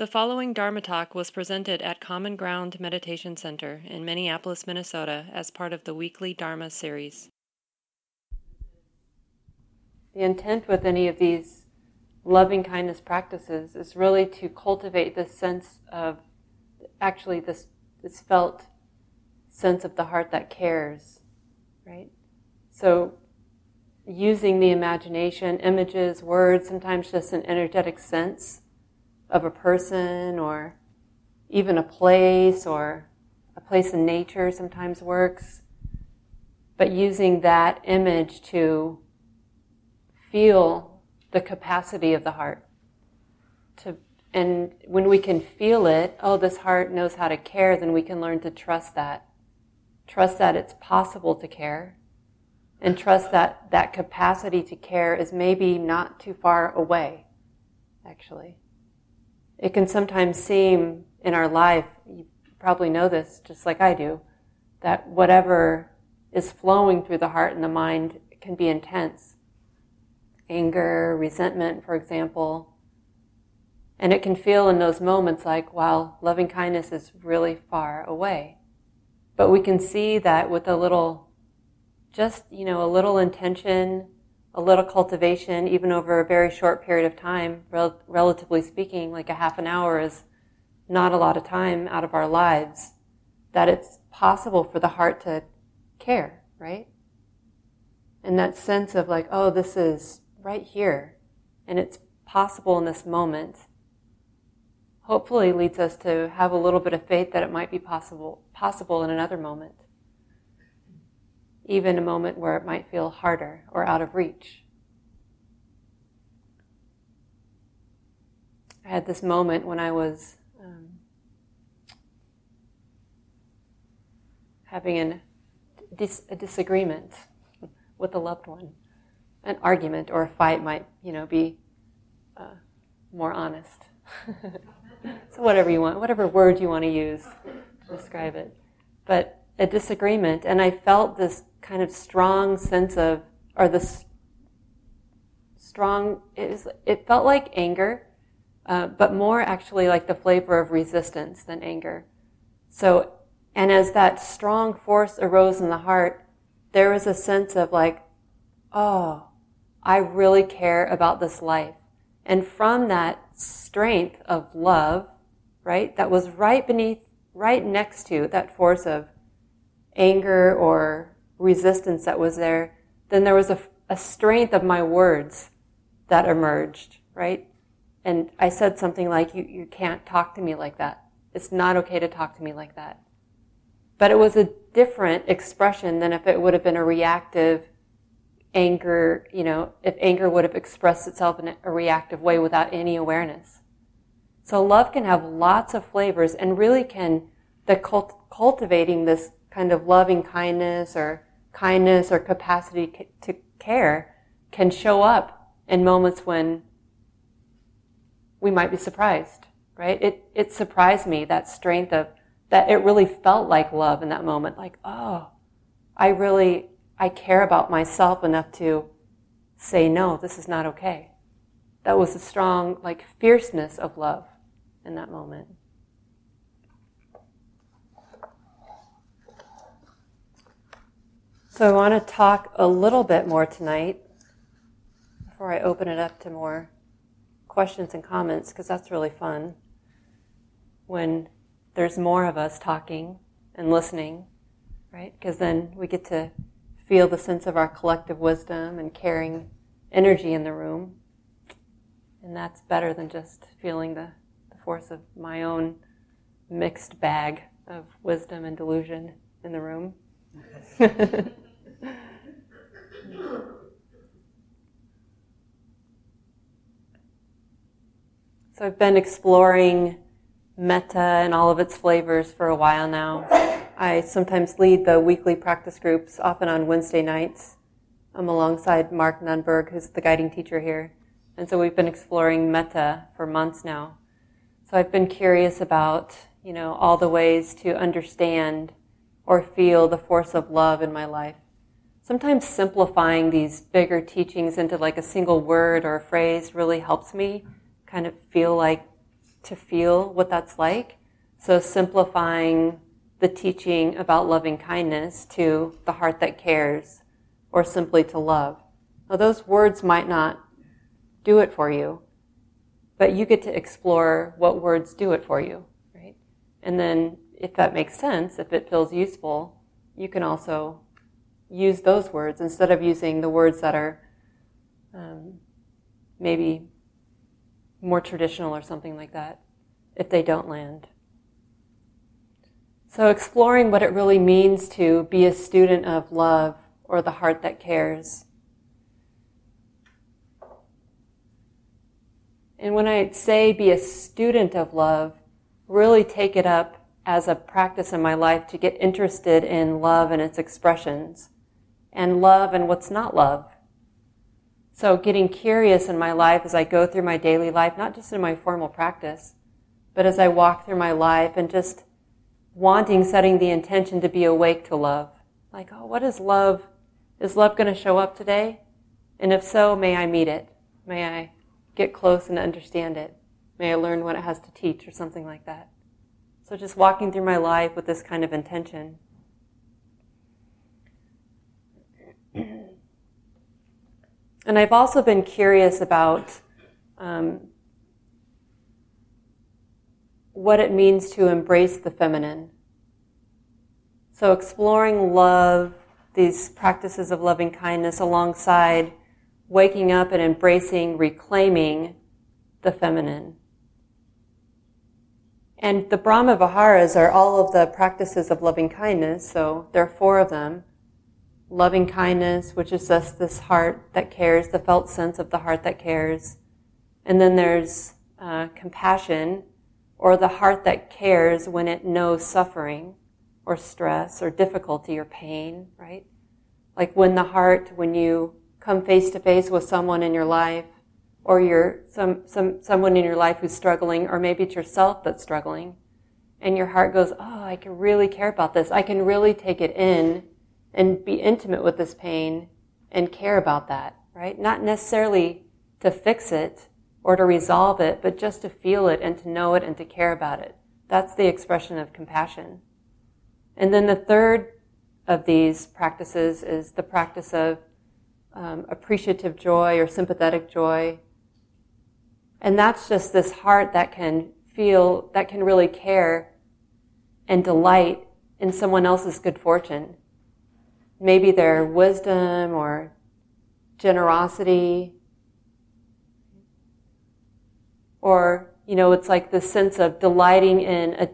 The following Dharma talk was presented at Common Ground Meditation Center in Minneapolis, Minnesota, as part of the weekly Dharma series. The intent with any of these loving kindness practices is really to cultivate this sense of actually this, this felt sense of the heart that cares, right? So, using the imagination, images, words, sometimes just an energetic sense of a person or even a place or a place in nature sometimes works. But using that image to feel the capacity of the heart. To, and when we can feel it, oh, this heart knows how to care, then we can learn to trust that. Trust that it's possible to care. And trust that that capacity to care is maybe not too far away, actually it can sometimes seem in our life, you probably know this just like I do, that whatever is flowing through the heart and the mind can be intense. Anger, resentment, for example. And it can feel in those moments like, wow, loving kindness is really far away. But we can see that with a little, just, you know, a little intention, a little cultivation, even over a very short period of time, rel- relatively speaking, like a half an hour is not a lot of time out of our lives, that it's possible for the heart to care, right? And that sense of like, oh, this is right here, and it's possible in this moment, hopefully leads us to have a little bit of faith that it might be possible, possible in another moment even a moment where it might feel harder or out of reach. I had this moment when I was um, having an, dis- a disagreement with a loved one. An argument or a fight might, you know, be uh, more honest. so whatever you want, whatever word you want to use to describe it. But a disagreement, and I felt this kind of strong sense of, or this strong, it, was, it felt like anger, uh, but more actually like the flavor of resistance than anger. So, and as that strong force arose in the heart, there was a sense of like, oh, I really care about this life. And from that strength of love, right, that was right beneath, right next to that force of anger or resistance that was there, then there was a, a strength of my words that emerged, right? And I said something like, you, you can't talk to me like that. It's not okay to talk to me like that. But it was a different expression than if it would have been a reactive anger, you know, if anger would have expressed itself in a reactive way without any awareness. So love can have lots of flavors and really can, the cult, cultivating this kind of loving kindness or kindness or capacity to care can show up in moments when we might be surprised, right? It, it surprised me, that strength of, that it really felt like love in that moment. Like, oh, I really, I care about myself enough to say, no, this is not okay. That was a strong, like, fierceness of love in that moment. So I want to talk a little bit more tonight before I open it up to more questions and comments, because that's really fun when there's more of us talking and listening, right? Because then we get to feel the sense of our collective wisdom and caring energy in the room. And that's better than just feeling the, the force of my own mixed bag of wisdom and delusion in the room. So I've been exploring metta and all of its flavors for a while now. I sometimes lead the weekly practice groups, often on Wednesday nights. I'm alongside Mark Nunberg, who's the guiding teacher here. And so we've been exploring metta for months now. So I've been curious about, you know, all the ways to understand or feel the force of love in my life sometimes simplifying these bigger teachings into like a single word or a phrase really helps me kind of feel like to feel what that's like. So simplifying the teaching about loving kindness to the heart that cares or simply to love. Now, those words might not do it for you, but you get to explore what words do it for you, right? And then, if that makes sense, if it feels useful, you can also use those words instead of using the words that are um, maybe more traditional or something like that if they don't land. So, exploring what it really means to be a student of love or the heart that cares. And when I say be a student of love, really take it up as a practice in my life to get interested in love and its expressions, and love and what's not love. So, getting curious in my life as I go through my daily life, not just in my formal practice, but as I walk through my life and just wanting, setting the intention to be awake to love. Like, oh, what is love? Is love going to show up today? And if so, may I meet it? May I get close and understand it? May I learn what it has to teach or something like that? So just walking through my life with this kind of intention. And I've also been curious about um, what it means to embrace the feminine. So, exploring love, these practices of loving kindness alongside waking up and embracing, reclaiming the feminine. And the Brahma Viharas are all of the practices of loving kindness, so there are four of them. Loving kindness, which is just this heart that cares, the felt sense of the heart that cares. And then there's uh, compassion, or the heart that cares when it knows suffering or stress or difficulty or pain, right? Like when the heart, when you come face to face with someone in your life, or you're some, some, someone in your life who's struggling, or maybe it's yourself that's struggling, and your heart goes, Oh, I can really care about this. I can really take it in and be intimate with this pain and care about that, right? Not necessarily to fix it, or to resolve it, but just to feel it and to know it and to care about it. That's the expression of compassion. And then the third of these practices is the practice of um, appreciative joy or sympathetic joy. And that's just this heart that can feel, that can really care and delight in someone else's good fortune. Maybe their wisdom or generosity Or, you know, it's like the sense of delighting in a,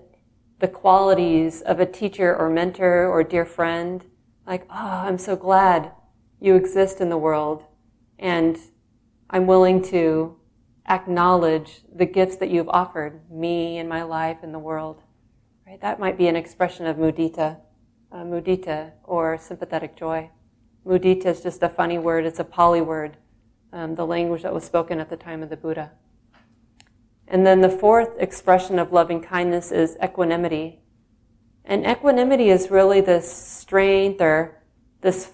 the qualities of a teacher or mentor or dear friend. Like, oh, I'm so glad you exist in the world and I'm willing to acknowledge the gifts that you've offered me and my life and the world. Right? That might be an expression of mudita, uh, mudita or sympathetic joy. Mudita is just a funny word. It's a Pali word, um, the language that was spoken at the time of the Buddha. And then the fourth expression of loving kindness is equanimity. And equanimity is really this strength or this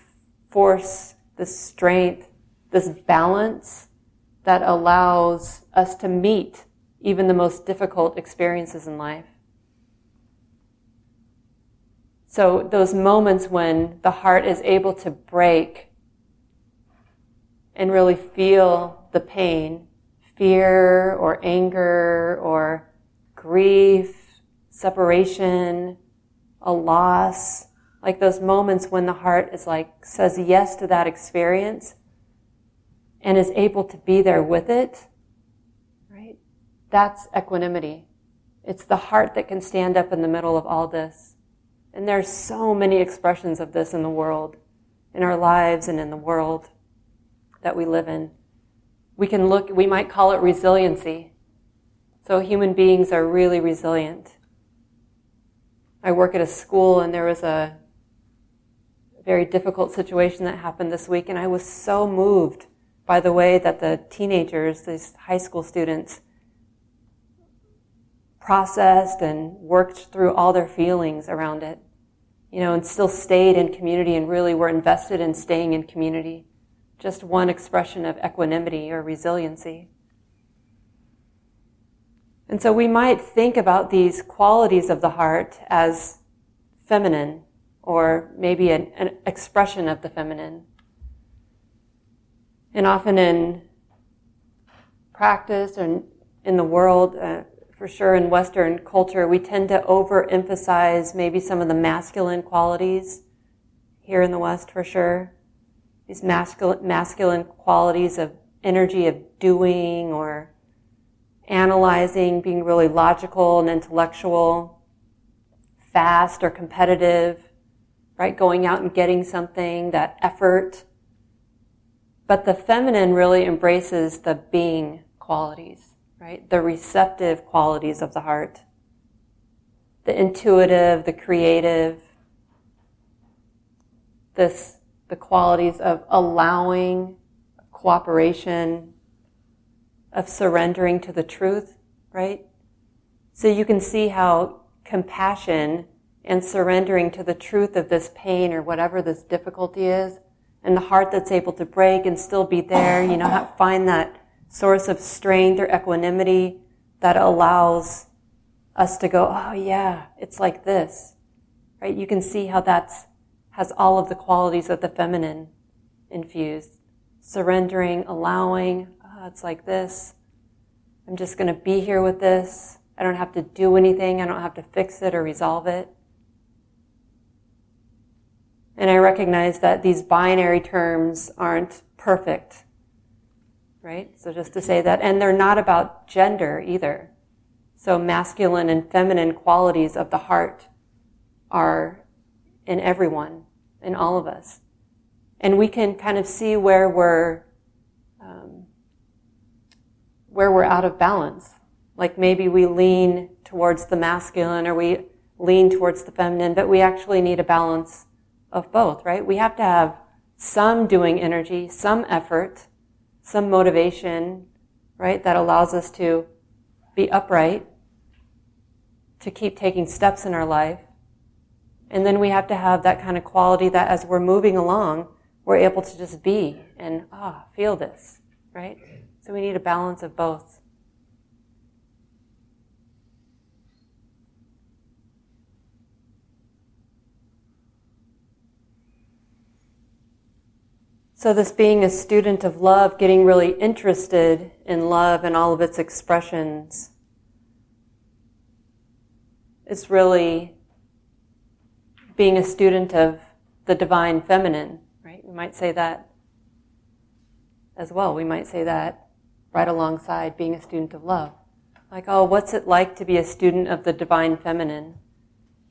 force, this strength, this balance that allows us to meet even the most difficult experiences in life. So those moments when the heart is able to break and really feel the pain fear or anger or grief, separation, a loss, like those moments when the heart is like, says yes to that experience and is able to be there with it, right? That's equanimity. It's the heart that can stand up in the middle of all this. And there's so many expressions of this in the world, in our lives and in the world that we live in we can look, we might call it resiliency. So human beings are really resilient. I work at a school and there was a very difficult situation that happened this week and I was so moved by the way that the teenagers, these high school students, processed and worked through all their feelings around it. You know, and still stayed in community and really were invested in staying in community just one expression of equanimity or resiliency. And so we might think about these qualities of the heart as feminine or maybe an, an expression of the feminine. And often in practice and in the world, uh, for sure in Western culture, we tend to overemphasize maybe some of the masculine qualities here in the West for sure. These masculine, masculine qualities of energy of doing or analyzing, being really logical and intellectual, fast or competitive, right? Going out and getting something, that effort. But the feminine really embraces the being qualities, right? The receptive qualities of the heart. The intuitive, the creative, this, the qualities of allowing, cooperation, of surrendering to the truth, right? So you can see how compassion and surrendering to the truth of this pain or whatever this difficulty is, and the heart that's able to break and still be there, you know, find that source of strength or equanimity that allows us to go, oh yeah, it's like this, right? You can see how that's has all of the qualities of the feminine infused. Surrendering, allowing, oh, it's like this. I'm just going to be here with this. I don't have to do anything. I don't have to fix it or resolve it. And I recognize that these binary terms aren't perfect, right? So just to say that, and they're not about gender either. So masculine and feminine qualities of the heart are in everyone, in all of us. And we can kind of see where we're, um, where we're out of balance. Like maybe we lean towards the masculine or we lean towards the feminine, but we actually need a balance of both, right? We have to have some doing energy, some effort, some motivation, right? That allows us to be upright, to keep taking steps in our life. And then we have to have that kind of quality that as we're moving along, we're able to just be and, ah, feel this, right? So we need a balance of both. So, this being a student of love, getting really interested in love and all of its expressions, is really being a student of the divine feminine, right? We might say that as well. We might say that right alongside being a student of love. Like, oh, what's it like to be a student of the divine feminine?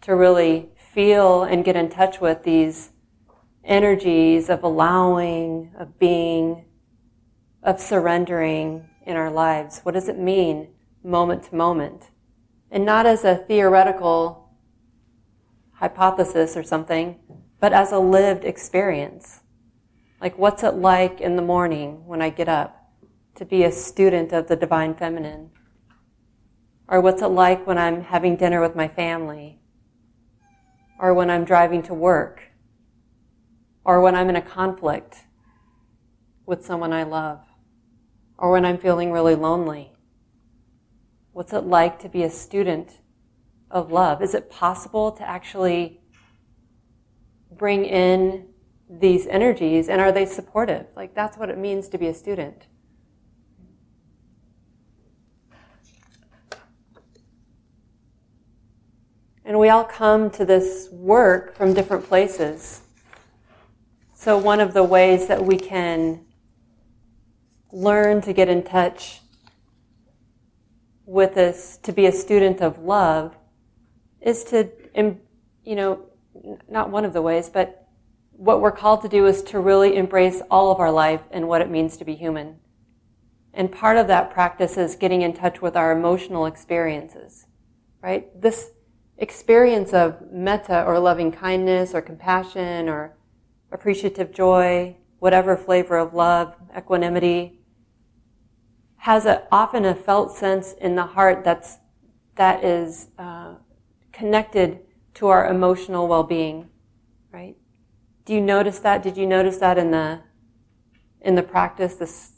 To really feel and get in touch with these energies of allowing, of being, of surrendering in our lives. What does it mean moment to moment? And not as a theoretical hypothesis or something, but as a lived experience. Like, what's it like in the morning when I get up to be a student of the divine feminine? Or what's it like when I'm having dinner with my family? Or when I'm driving to work? Or when I'm in a conflict with someone I love, or when I'm feeling really lonely. What's it like to be a student of love? Is it possible to actually bring in these energies and are they supportive? Like that's what it means to be a student. And we all come to this work from different places. So, one of the ways that we can learn to get in touch with this, to be a student of love, is to, you know, not one of the ways, but what we're called to do is to really embrace all of our life and what it means to be human. And part of that practice is getting in touch with our emotional experiences, right? This experience of metta or loving kindness or compassion or appreciative joy, whatever flavor of love, equanimity, has a, often a felt sense in the heart that's, that is uh, connected to our emotional well-being, right? Do you notice that? Did you notice that in the, in the practice this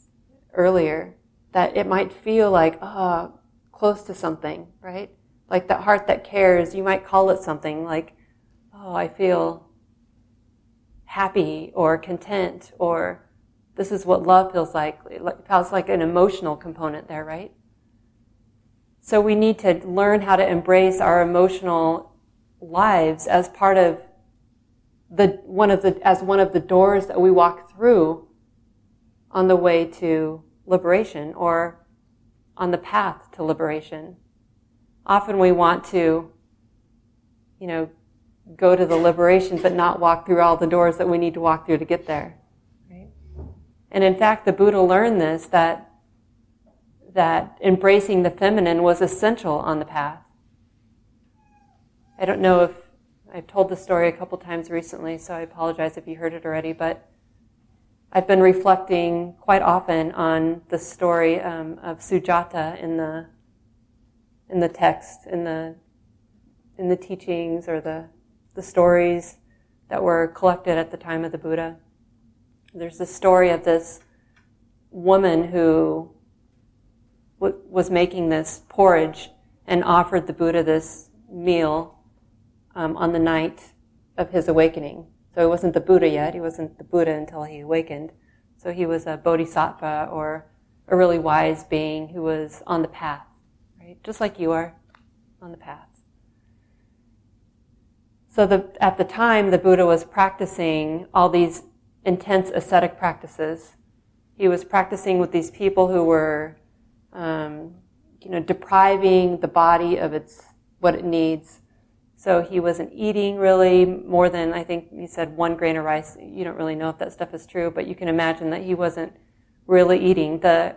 earlier? That it might feel like, oh, close to something, right? Like that heart that cares, you might call it something like, oh, I feel happy or content or this is what love feels like. It feels like an emotional component there, right? So we need to learn how to embrace our emotional lives as part of the one of the as one of the doors that we walk through on the way to liberation or on the path to liberation. Often we want to, you know, go to the liberation but not walk through all the doors that we need to walk through to get there. Right? And in fact, the Buddha learned this that that embracing the feminine was essential on the path. I don't know if I've told the story a couple times recently, so I apologize if you heard it already, but I've been reflecting quite often on the story um, of Sujata in the in the text, in the in the teachings or the the stories that were collected at the time of the Buddha. There's the story of this woman who w- was making this porridge and offered the Buddha this meal um, on the night of his awakening. So he wasn't the Buddha yet. He wasn't the Buddha until he awakened. So he was a bodhisattva or a really wise being who was on the path, right? Just like you are on the path. So the, at the time, the Buddha was practicing all these intense ascetic practices. He was practicing with these people who were, um, you know, depriving the body of its what it needs so he wasn't eating really more than, I think he said one grain of rice. You don't really know if that stuff is true, but you can imagine that he wasn't really eating. The,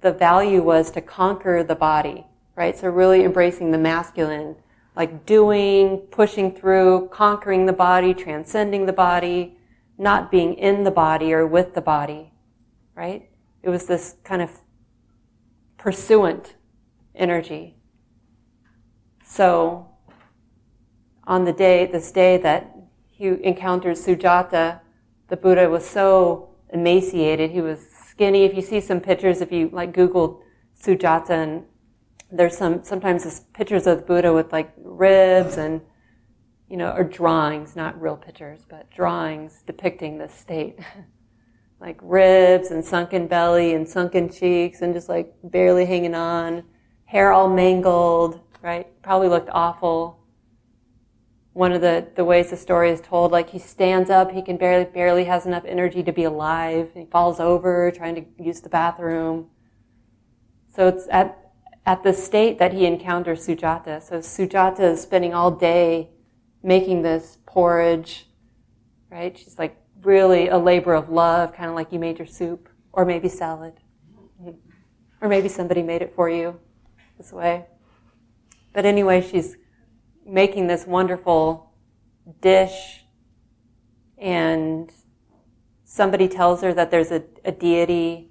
the value was to conquer the body, right? So really embracing the masculine, like doing, pushing through, conquering the body, transcending the body, not being in the body or with the body, right? It was this kind of pursuant energy. So on the day, this day that he encountered Sujata, the Buddha was so emaciated. He was skinny. If you see some pictures, if you like Google Sujata and there's some, sometimes there's pictures of the Buddha with like ribs and, you know, or drawings, not real pictures, but drawings depicting this state. like ribs and sunken belly and sunken cheeks and just like barely hanging on, hair all mangled, right? Probably looked awful one of the, the ways the story is told, like he stands up, he can barely, barely has enough energy to be alive. He falls over trying to use the bathroom. So it's at, at the state that he encounters Sujata. So Sujata is spending all day making this porridge, right? She's like really a labor of love, kind of like you made your soup, or maybe salad. Or maybe somebody made it for you this way. But anyway, she's making this wonderful dish and somebody tells her that there's a, a, deity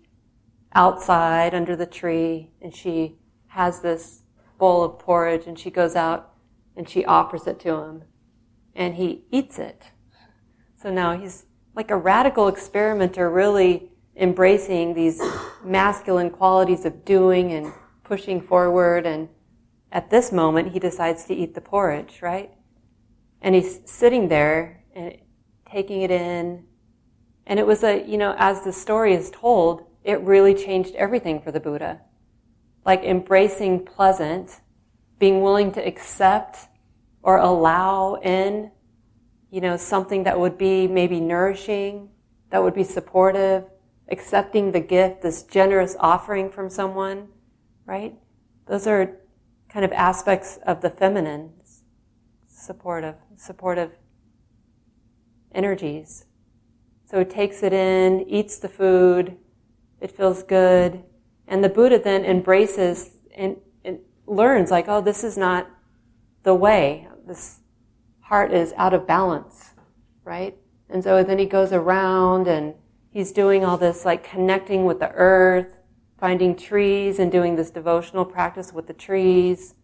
outside under the tree and she has this bowl of porridge and she goes out and she offers it to him and he eats it. So now he's like a radical experimenter really embracing these masculine qualities of doing and pushing forward and at this moment, he decides to eat the porridge, right? And he's sitting there and taking it in. And it was a, you know, as the story is told, it really changed everything for the Buddha. Like embracing pleasant, being willing to accept or allow in, you know, something that would be maybe nourishing, that would be supportive, accepting the gift, this generous offering from someone, right? Those are kind of aspects of the feminine, supportive, supportive energies. So it takes it in, eats the food, it feels good, and the Buddha then embraces and, and learns like, oh, this is not the way. This heart is out of balance, right? And so then he goes around and he's doing all this like connecting with the earth finding trees and doing this devotional practice with the trees.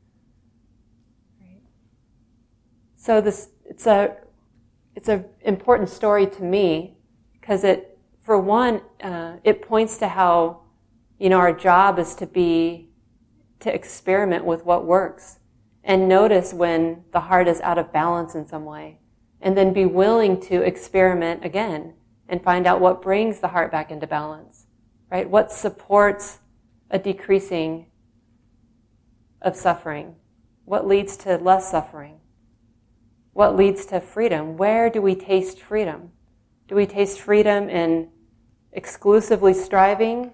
So this it's a it's an important story to me because it for one uh, it points to how you know our job is to be to experiment with what works and notice when the heart is out of balance in some way. And then be willing to experiment again and find out what brings the heart back into balance, right? What supports a decreasing of suffering? What leads to less suffering? What leads to freedom? Where do we taste freedom? Do we taste freedom in exclusively striving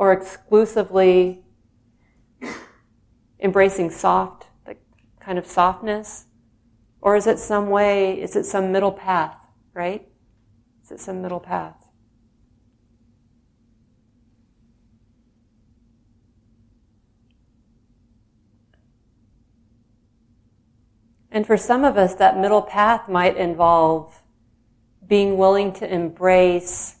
or exclusively embracing soft, like kind of softness? Or is it some way, is it some middle path, right? Is it some middle path? And for some of us, that middle path might involve being willing to embrace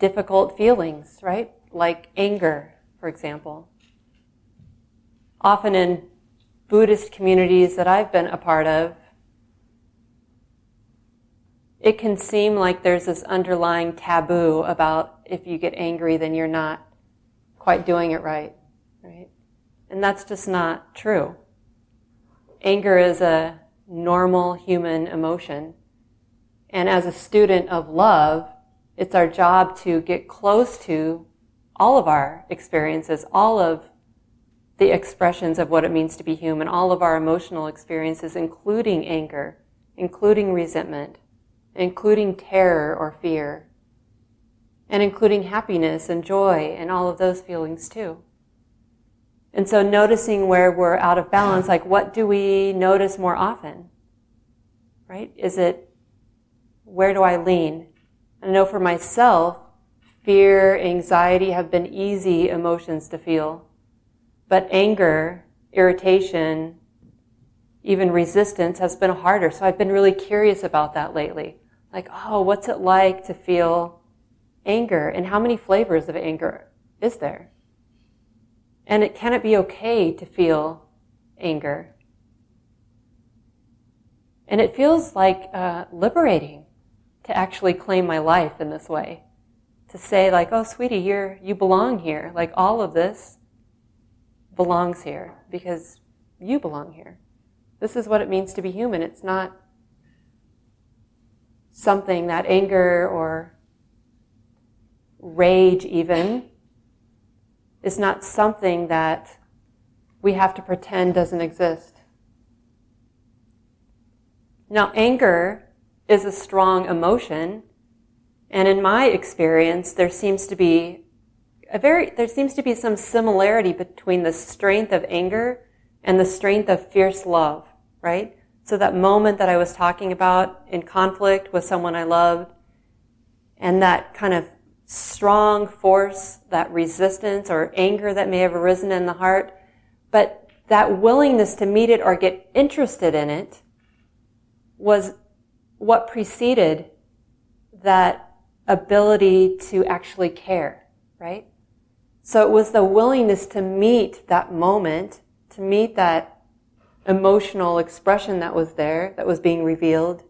difficult feelings, right? Like anger, for example. Often in Buddhist communities that I've been a part of, it can seem like there's this underlying taboo about if you get angry, then you're not quite doing it right, right? And that's just not true. Anger is a normal human emotion. And as a student of love, it's our job to get close to all of our experiences, all of the expressions of what it means to be human, all of our emotional experiences, including anger, including resentment, including terror or fear, and including happiness and joy and all of those feelings too. And so noticing where we're out of balance, like what do we notice more often? Right? Is it, where do I lean? I know for myself, fear, anxiety have been easy emotions to feel. But anger, irritation, even resistance has been harder. So I've been really curious about that lately. Like, oh, what's it like to feel anger? And how many flavors of anger is there? And it, can it be okay to feel anger? And it feels like uh, liberating to actually claim my life in this way. To say like, oh, sweetie, you're, you belong here. Like all of this belongs here because you belong here. This is what it means to be human. It's not something that anger or rage even is not something that we have to pretend doesn't exist. Now, anger is a strong emotion, and in my experience, there seems to be a very, there seems to be some similarity between the strength of anger and the strength of fierce love, right? So that moment that I was talking about in conflict with someone I loved, and that kind of strong force, that resistance or anger that may have arisen in the heart, but that willingness to meet it or get interested in it was what preceded that ability to actually care, right? So it was the willingness to meet that moment, to meet that emotional expression that was there, that was being revealed,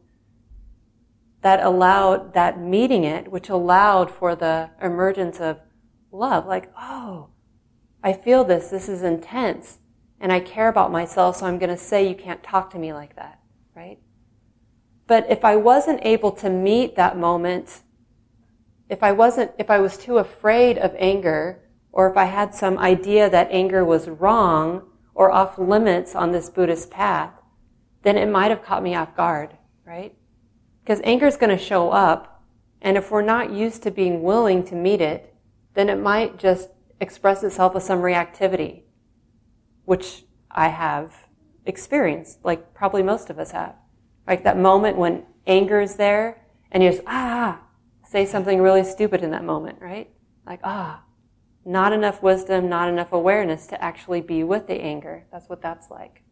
that allowed that meeting it, which allowed for the emergence of love. Like, oh, I feel this. This is intense. And I care about myself, so I'm going to say you can't talk to me like that, right? But if I wasn't able to meet that moment, if I wasn't, if I was too afraid of anger, or if I had some idea that anger was wrong or off limits on this Buddhist path, then it might have caught me off guard, right? Because anger is going to show up, and if we're not used to being willing to meet it, then it might just express itself as some reactivity, which I have experienced, like probably most of us have. Like that moment when anger is there, and you just, ah, say something really stupid in that moment, right? Like, ah, not enough wisdom, not enough awareness to actually be with the anger. That's what that's like.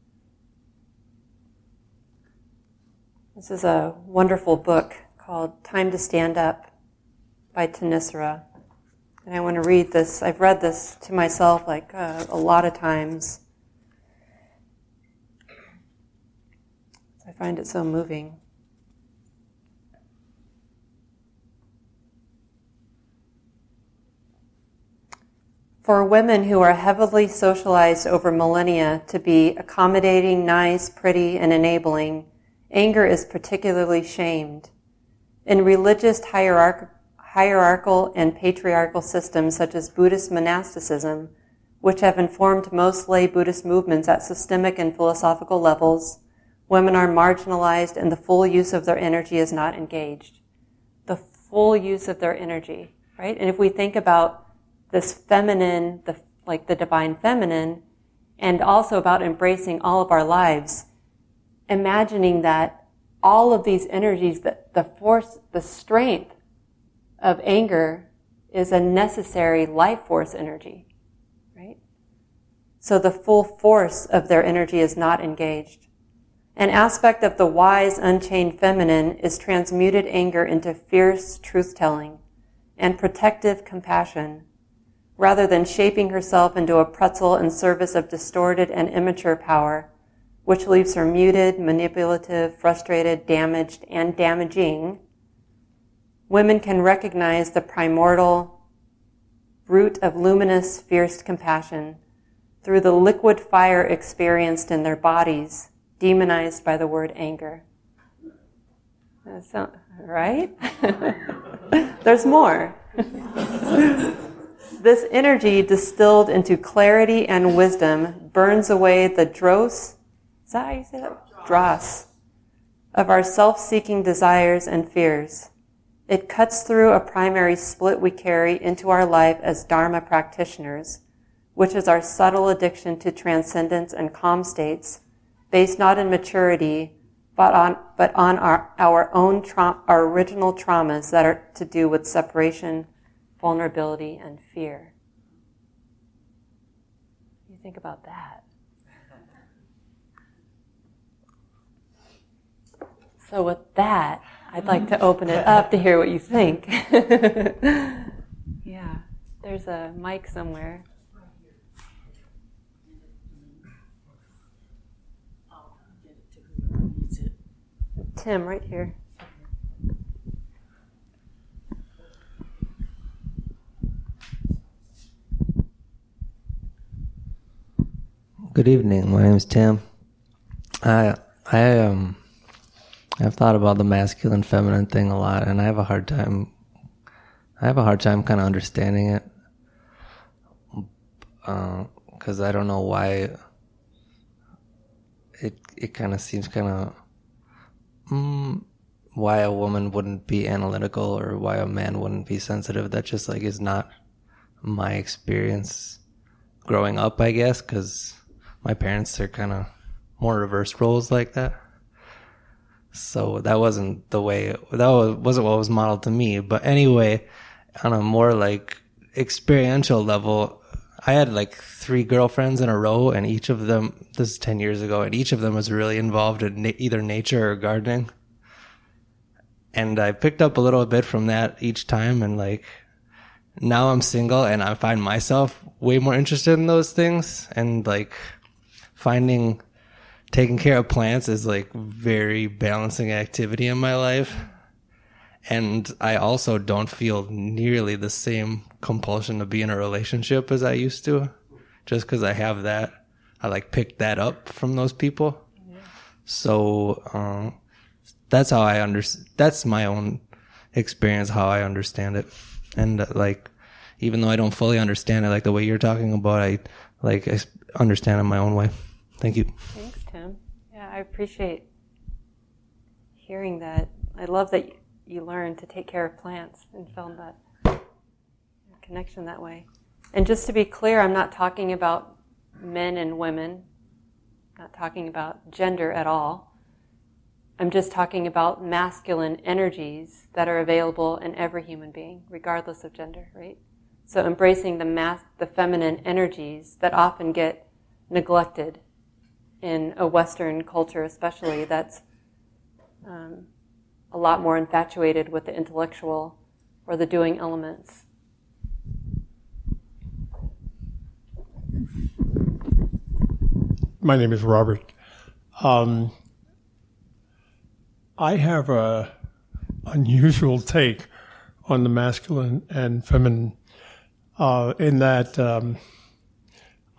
This is a wonderful book called Time to Stand Up by Thanissara. And I want to read this. I've read this to myself like uh, a lot of times. I find it so moving. For women who are heavily socialized over millennia to be accommodating, nice, pretty, and enabling, anger is particularly shamed. In religious hierarch- hierarchical and patriarchal systems such as Buddhist monasticism, which have informed most lay Buddhist movements at systemic and philosophical levels, women are marginalized and the full use of their energy is not engaged. The full use of their energy, right? And if we think about this feminine, the, like the divine feminine, and also about embracing all of our lives, imagining that all of these energies, the, the force, the strength of anger is a necessary life force energy, right? So the full force of their energy is not engaged. An aspect of the wise, unchained feminine is transmuted anger into fierce truth telling and protective compassion, rather than shaping herself into a pretzel in service of distorted and immature power, which leaves her muted, manipulative, frustrated, damaged, and damaging. Women can recognize the primordial root of luminous, fierce compassion through the liquid fire experienced in their bodies demonized by the word anger. Right? There's more. this energy distilled into clarity and wisdom burns away the dross, is that how you say that? Dross of our self-seeking desires and fears. It cuts through a primary split we carry into our life as Dharma practitioners, which is our subtle addiction to transcendence and calm states based not in maturity, but on, but on our, our own, tra- our original traumas that are to do with separation, vulnerability, and fear. You think about that. So, with that, I'd like to open it up to hear what you think. yeah, there's a mic somewhere. Tim, right here. Good evening. My name is Tim. I I um I've thought about the masculine feminine thing a lot, and I have a hard time. I have a hard time kind of understanding it because uh, I don't know why. It it kind of seems kind of mm, why a woman wouldn't be analytical or why a man wouldn't be sensitive. That just like is not my experience growing up, I guess, because my parents are kind of more reverse roles like that. So that wasn't the way, that wasn't what was modeled to me. But anyway, on a more like experiential level, I had like three girlfriends in a row, and each of them, this is 10 years ago, and each of them was really involved in na- either nature or gardening. And I picked up a little bit from that each time, and like now I'm single and I find myself way more interested in those things, and like finding taking care of plants is like very balancing activity in my life and I also don't feel nearly the same compulsion to be in a relationship as I used to, just because I have that. I like picked that up from those people. Yeah. So um, that's how I understand. That's my own experience, how I understand it, and uh, like even though I don't fully understand it, like the way you're talking about, I like I understand it my own way. Thank you. Thanks, Tim. Yeah, I appreciate hearing that. I love that you learn to take care of plants and found that connection that way. And just to be clear, I'm not talking about men and women, I'm not talking about gender at all. I'm just talking about masculine energies that are available in every human being, regardless of gender, right? So embracing the mas- the feminine energies that often get neglected in a Western culture, especially that's um, a lot more infatuated with the intellectual or the doing elements. My name is Robert. Um, I have a unusual take on the masculine and feminine. uh, in that um,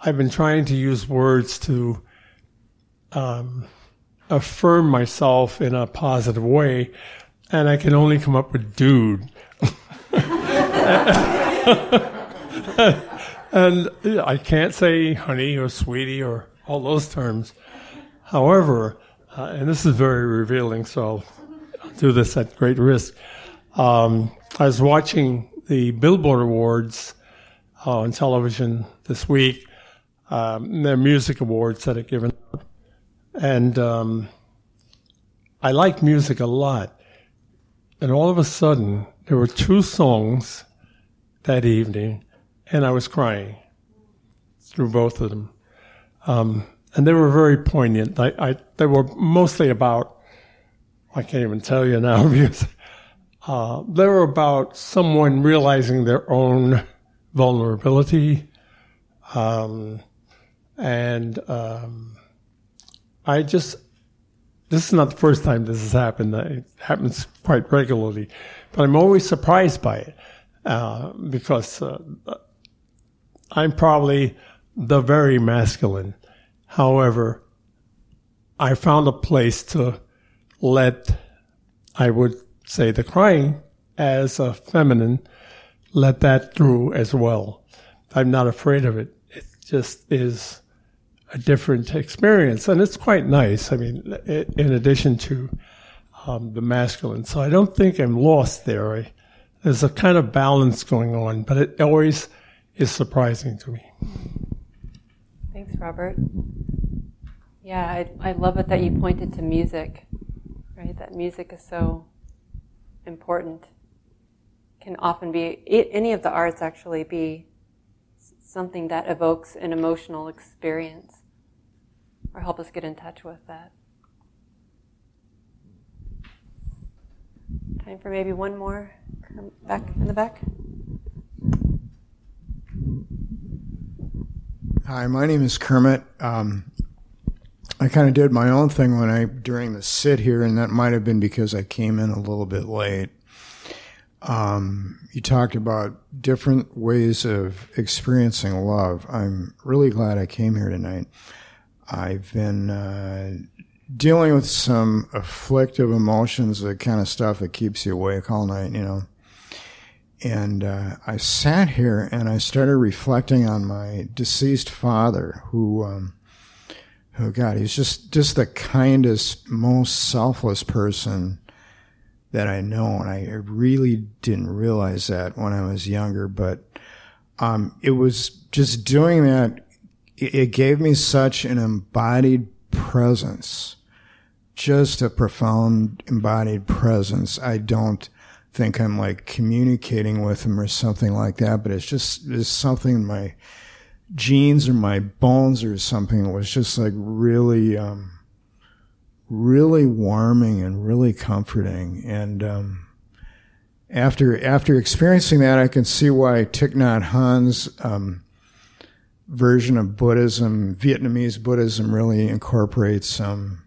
I've been trying to use words to um, affirm myself in a positive way, and I can only come up with dude. and I can't say honey or sweetie or all those terms. However, uh, and this is very revealing, so I'll do this at great risk. Um, I was watching the Billboard Awards uh, on television this week, um, their music awards that are given. And um, I like music a lot. And all of a sudden, there were two songs that evening, and I was crying through both of them. Um, and they were very poignant. I, I, they were mostly about, I can't even tell you now because uh, they were about someone realizing their own vulnerability. Um, and um, I just, this is not the first time this has happened. It happens quite regularly, but I'm always surprised by it uh, because uh, I'm probably the very masculine. However, I found a place to let, I would say, the crying as a feminine, let that through as well. I'm not afraid of it. It just is a different experience, and it's quite nice. I mean, in addition to um, the masculine, so I don't think I'm lost there. I, there's a kind of balance going on, but it always is surprising to me. Thanks, Robert. Yeah, I, I love it that you pointed to music, right? That music is so important. Can often be, any of the arts actually be something that evokes an emotional experience or help us get in touch with that. Time for maybe one more. Back in the back. Hi, my name is Kermit. Um, I kind of did my own thing when I during the sit here, and that might have been because I came in a little bit late. Um, you talked about different ways of experiencing love. I'm really glad I came here tonight. I've been uh, dealing with some afflictive emotions, the kind of stuff that keeps you awake all night, you know. And uh, I sat here and I started reflecting on my deceased father, who, um, oh God, he's just just the kindest, most selfless person that I know, and I really didn't realize that when I was younger. But um, it was just doing that it gave me such an embodied presence, just a profound embodied presence. I don't think I'm like communicating with him or something like that, but it's just, it's something in my genes or my bones or something that was just like really, um, really warming and really comforting. And, um, after, after experiencing that, I can see why Thich Nhat Hanh's, um, version of Buddhism, Vietnamese Buddhism, really incorporates some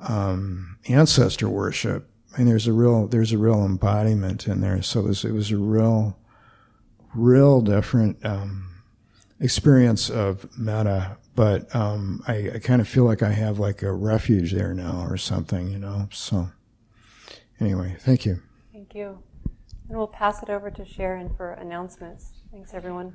um, ancestor worship. and there's a real there's a real embodiment in there. So it was, it was a real, real different um, experience of metta. But um, I, I kind of feel like I have like a refuge there now or something, you know. So anyway, thank you. Thank you. And we'll pass it over to Sharon for announcements. Thanks, everyone.